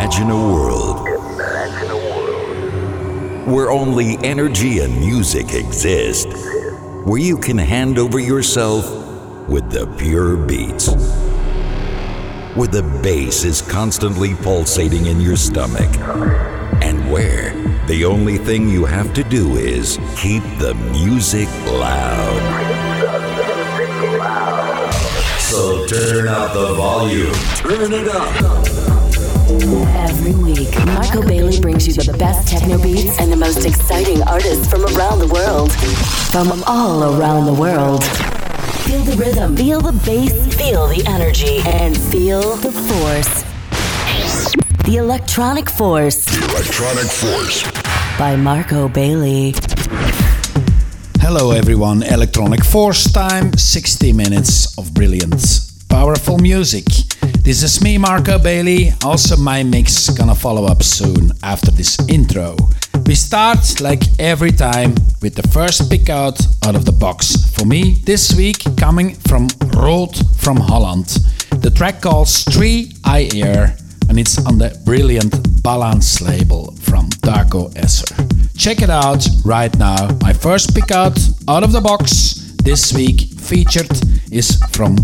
Imagine a world where only energy and music exist, where you can hand over yourself with the pure beats, where the bass is constantly pulsating in your stomach, and where the only thing you have to do is keep the music loud. So turn up the volume. Turn it up. Every week, Marco Bailey brings you the best techno beats and the most exciting artists from around the world. From all around the world. Feel the rhythm, feel the bass, feel the energy, and feel the force. The Electronic Force. The Electronic Force. By Marco Bailey. Hello everyone, Electronic Force time, 60 minutes of brilliant, powerful music. This is me, Marco Bailey. Also, my mix gonna follow up soon after this intro. We start, like every time, with the first pick out out of the box. For me, this week, coming from Rood from Holland. The track calls 3 I Air, and it's on the brilliant Balans label from Darko Esser. Check it out right now. My first pick out out of the box this week featured is from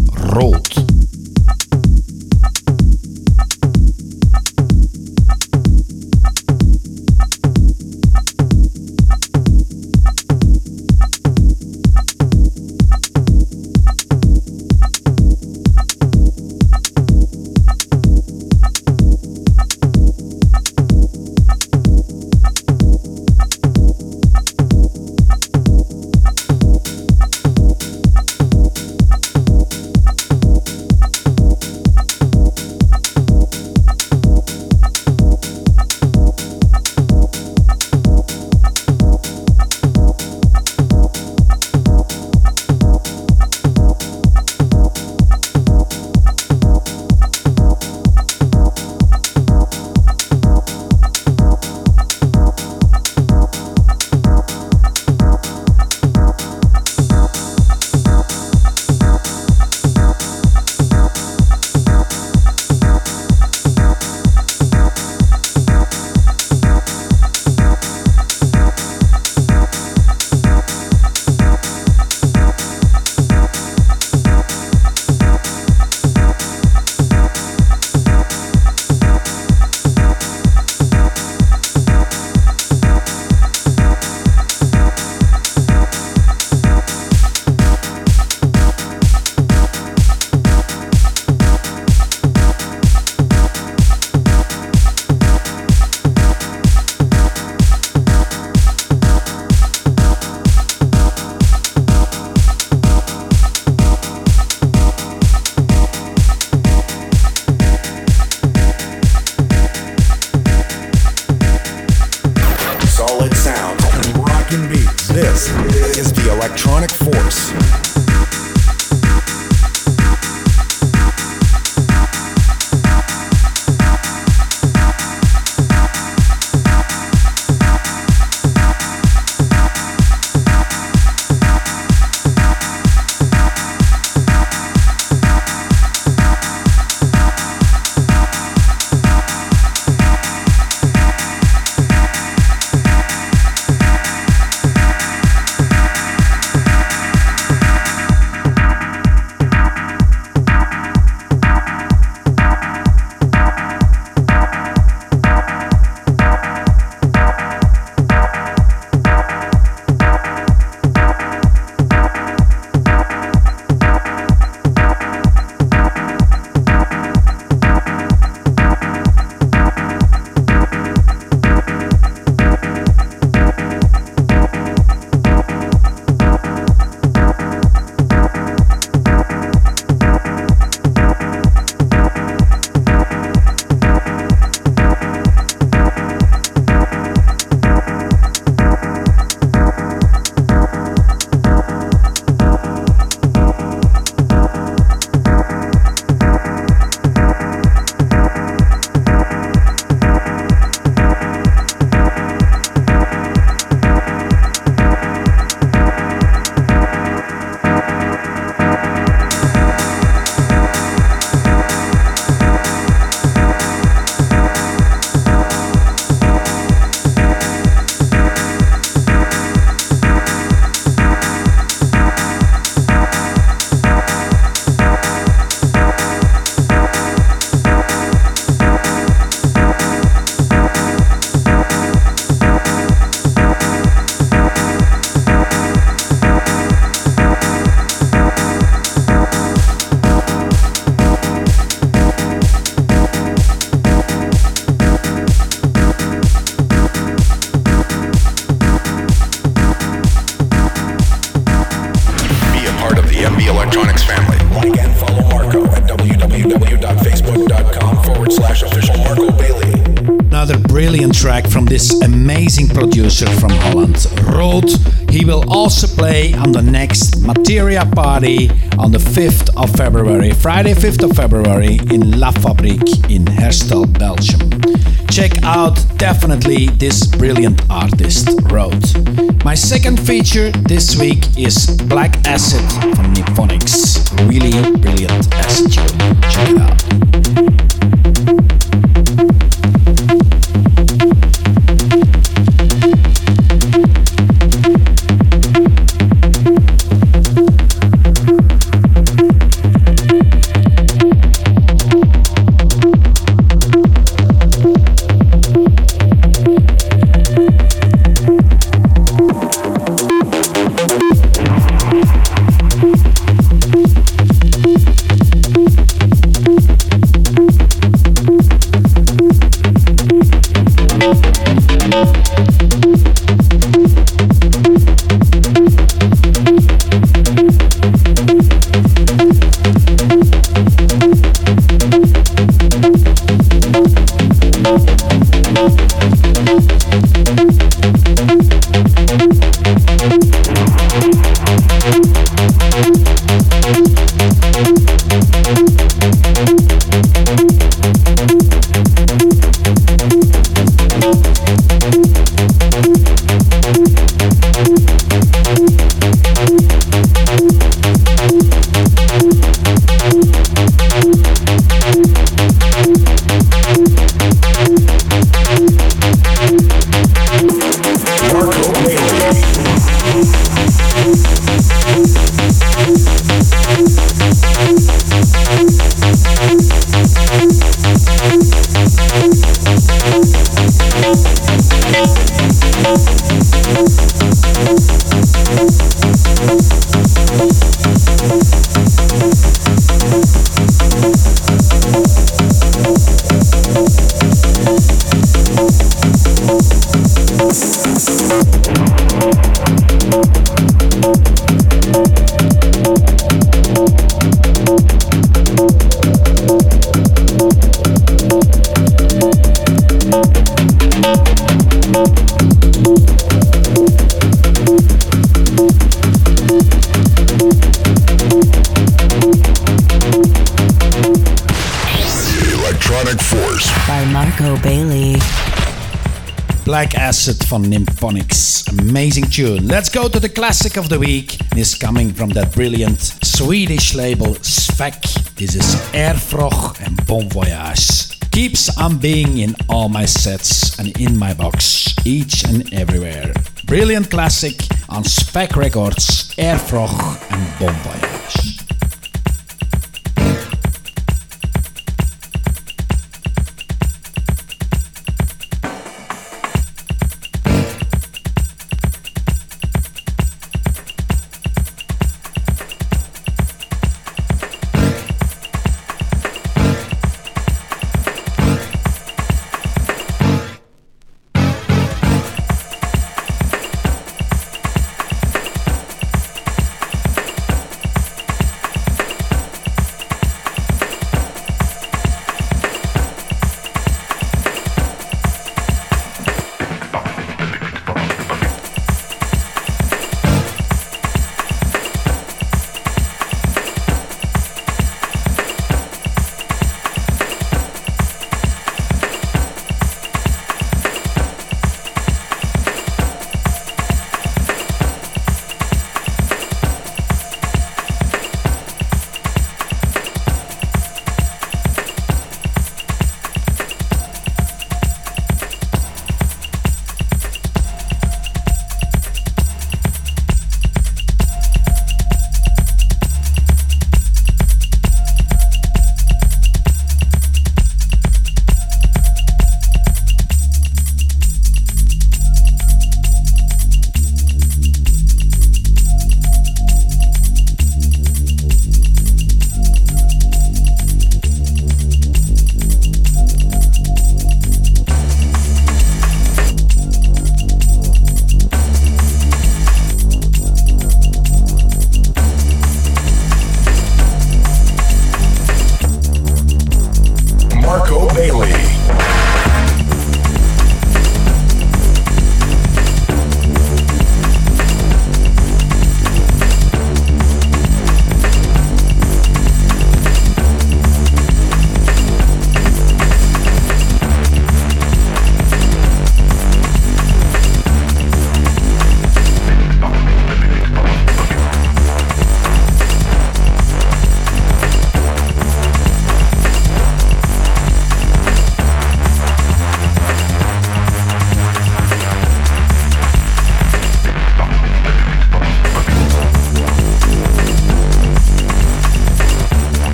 electronics family. Like and follow Marco at www.facebook.com forward slash official Marco Bailey. Rood. He will also play on the next Materia party on the 5th of February, Friday 5th of February in La Fabrique in Herstal, Belgium. Check out definitely this brilliant artist, Rood. My second feature this week is Black Acid from Nymphonics. Really brilliant acid tune. Check it out. Van Nymphonics. Amazing tune. Let's go to the classic of the week. This coming from that brilliant Swedish label Svek. This is Airfrog and Bon Voyage. Keeps on being in all my sets and in my box, each and everywhere. Brilliant classic on Svek Records, Airfrog and Bon Voyage.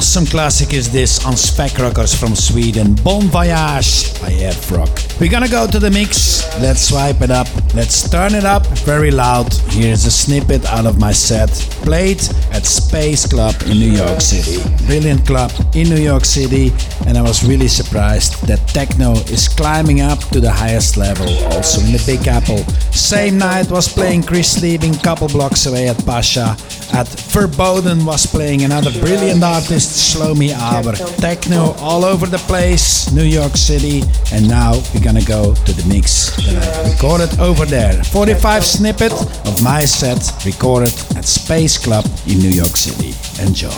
Awesome classic is this on Svek Rockers from Sweden, Bon Voyage by Rock. We're gonna go to the mix, let's swipe it up, let's turn it up very loud. Here's a snippet out of my set, played at Space Club in New York City. Brilliant club in New York City, and I was really surprised that techno is climbing up to the highest level, also in the Big Apple. Same night was playing Chris Liebing, couple blocks away at Pacha. At Verboten was playing another brilliant artist, Shlomi Aber. Techno all over the place, New York City. And now we're gonna go to the mix that I recorded over there. 45 snippet of my set recorded at Space Club in New York City. Enjoy.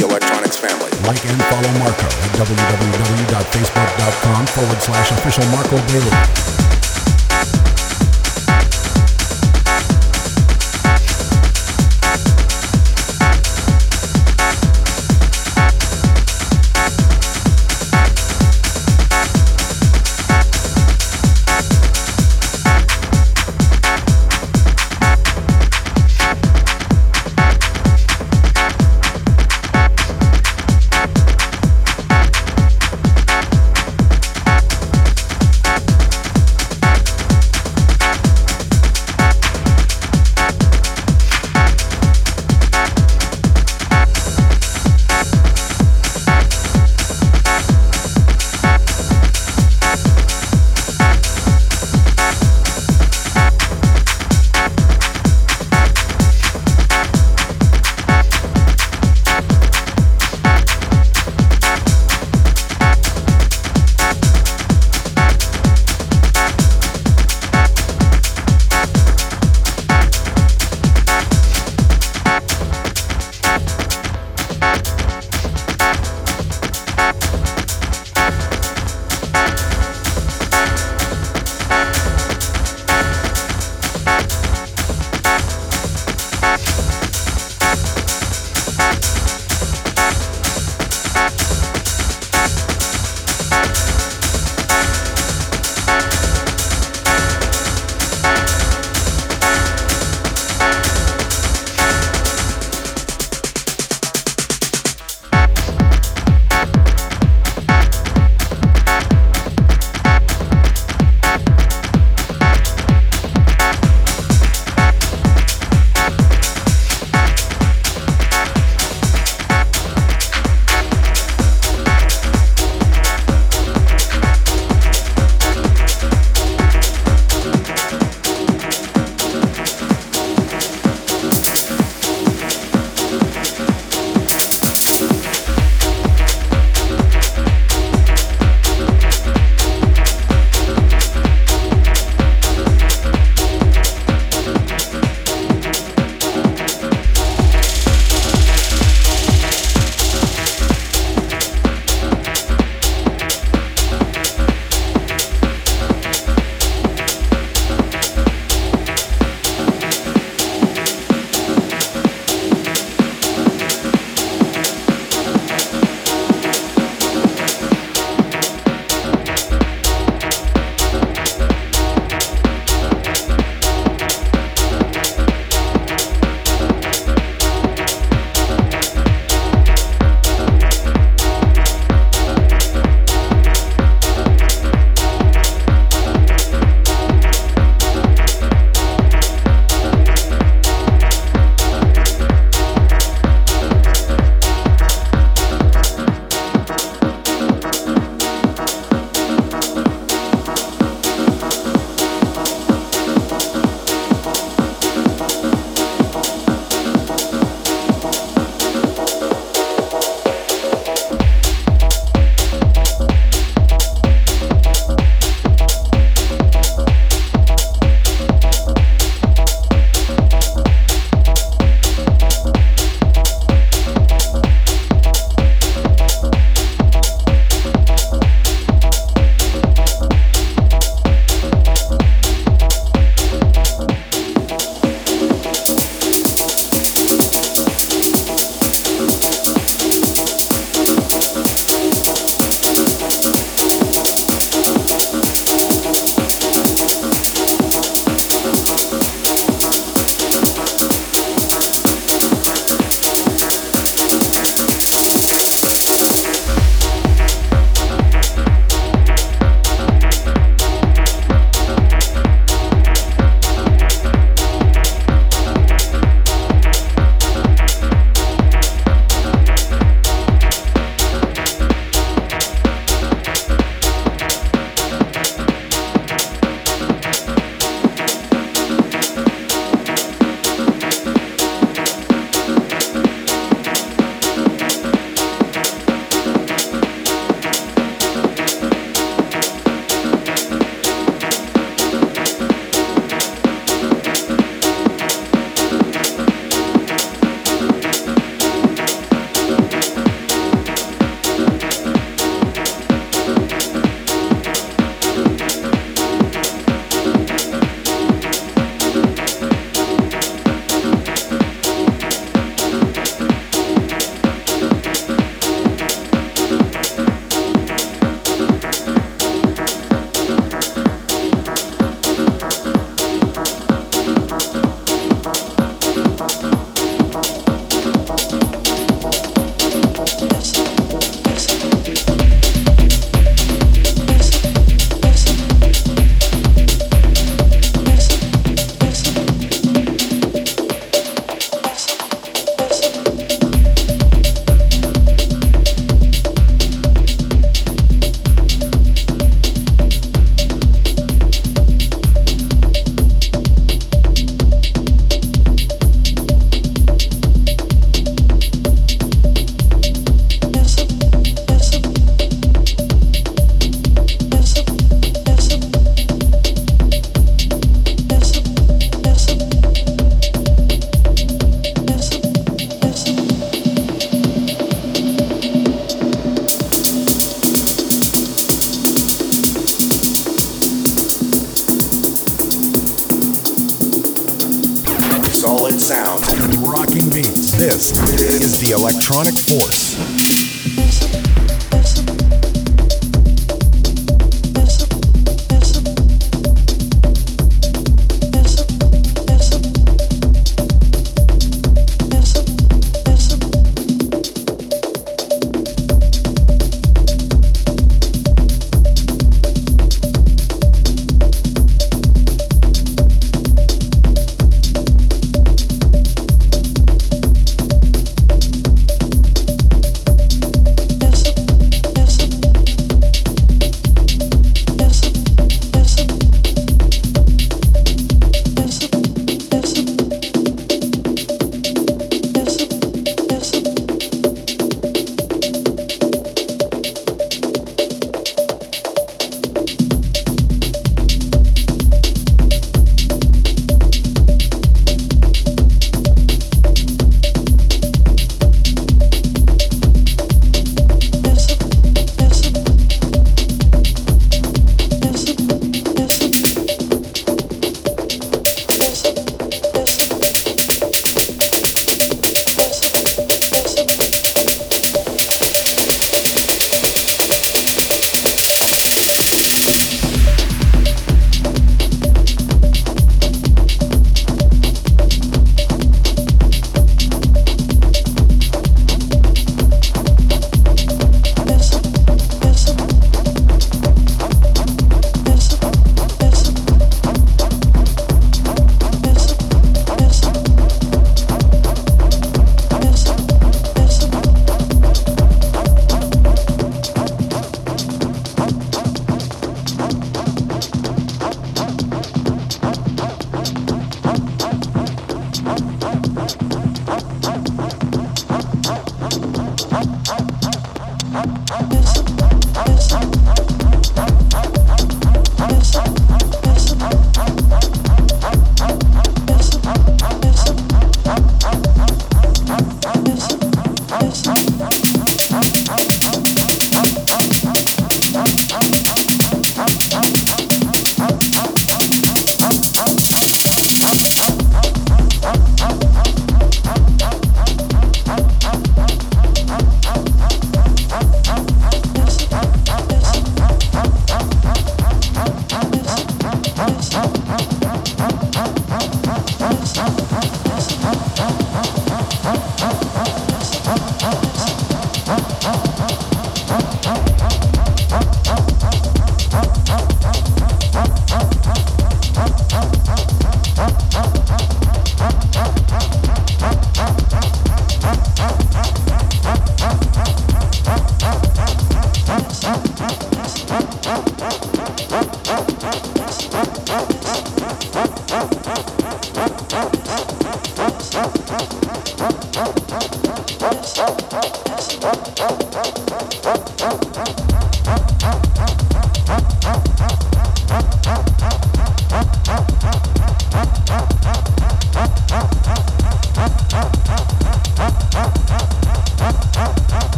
electronics family. Like and follow Marco at www.facebook.com forward slash official Marco Bailey.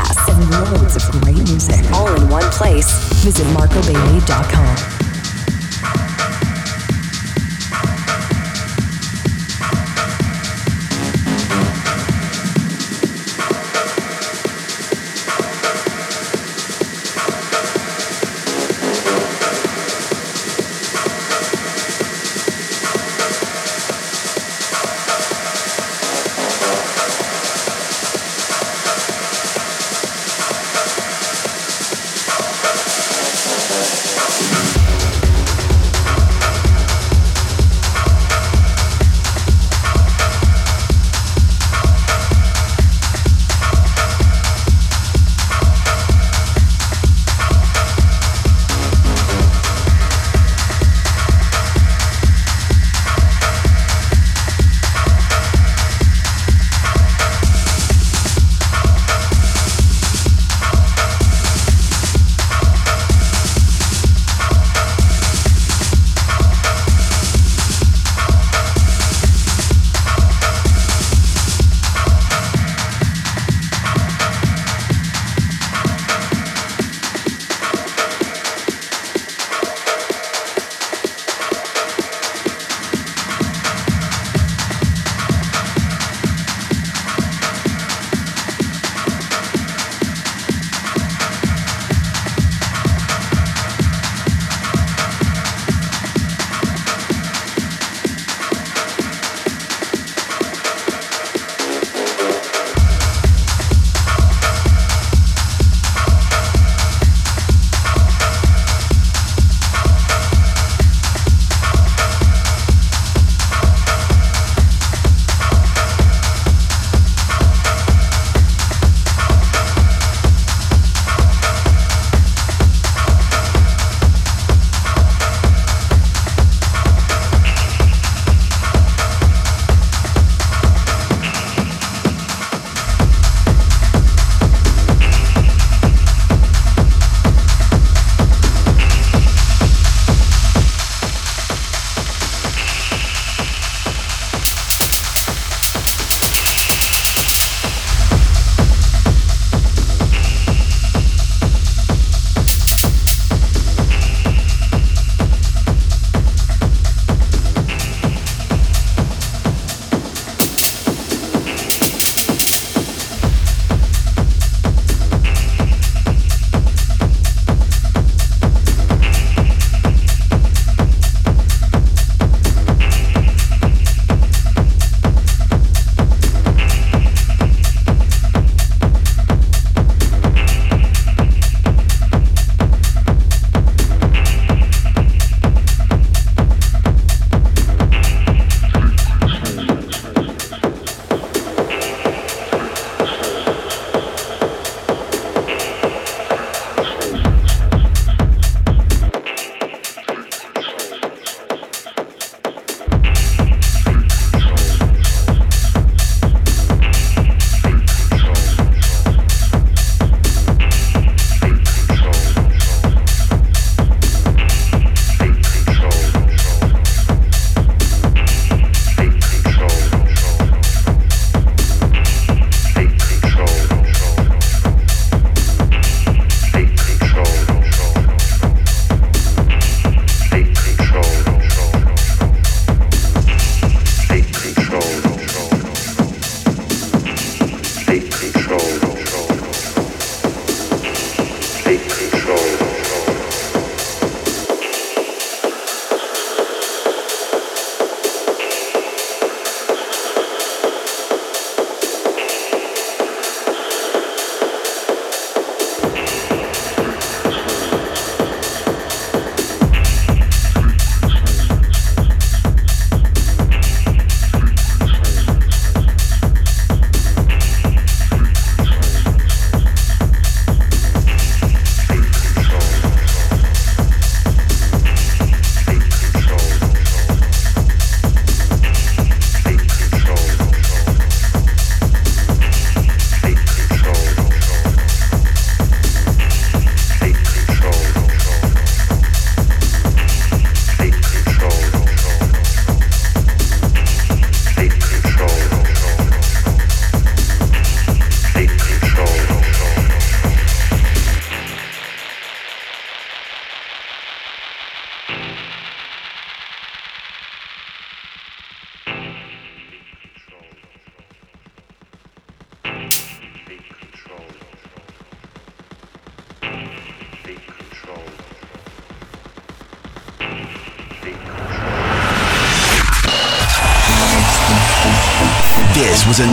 podcasts, and loads of great music all in one place, visit marcobailey.com.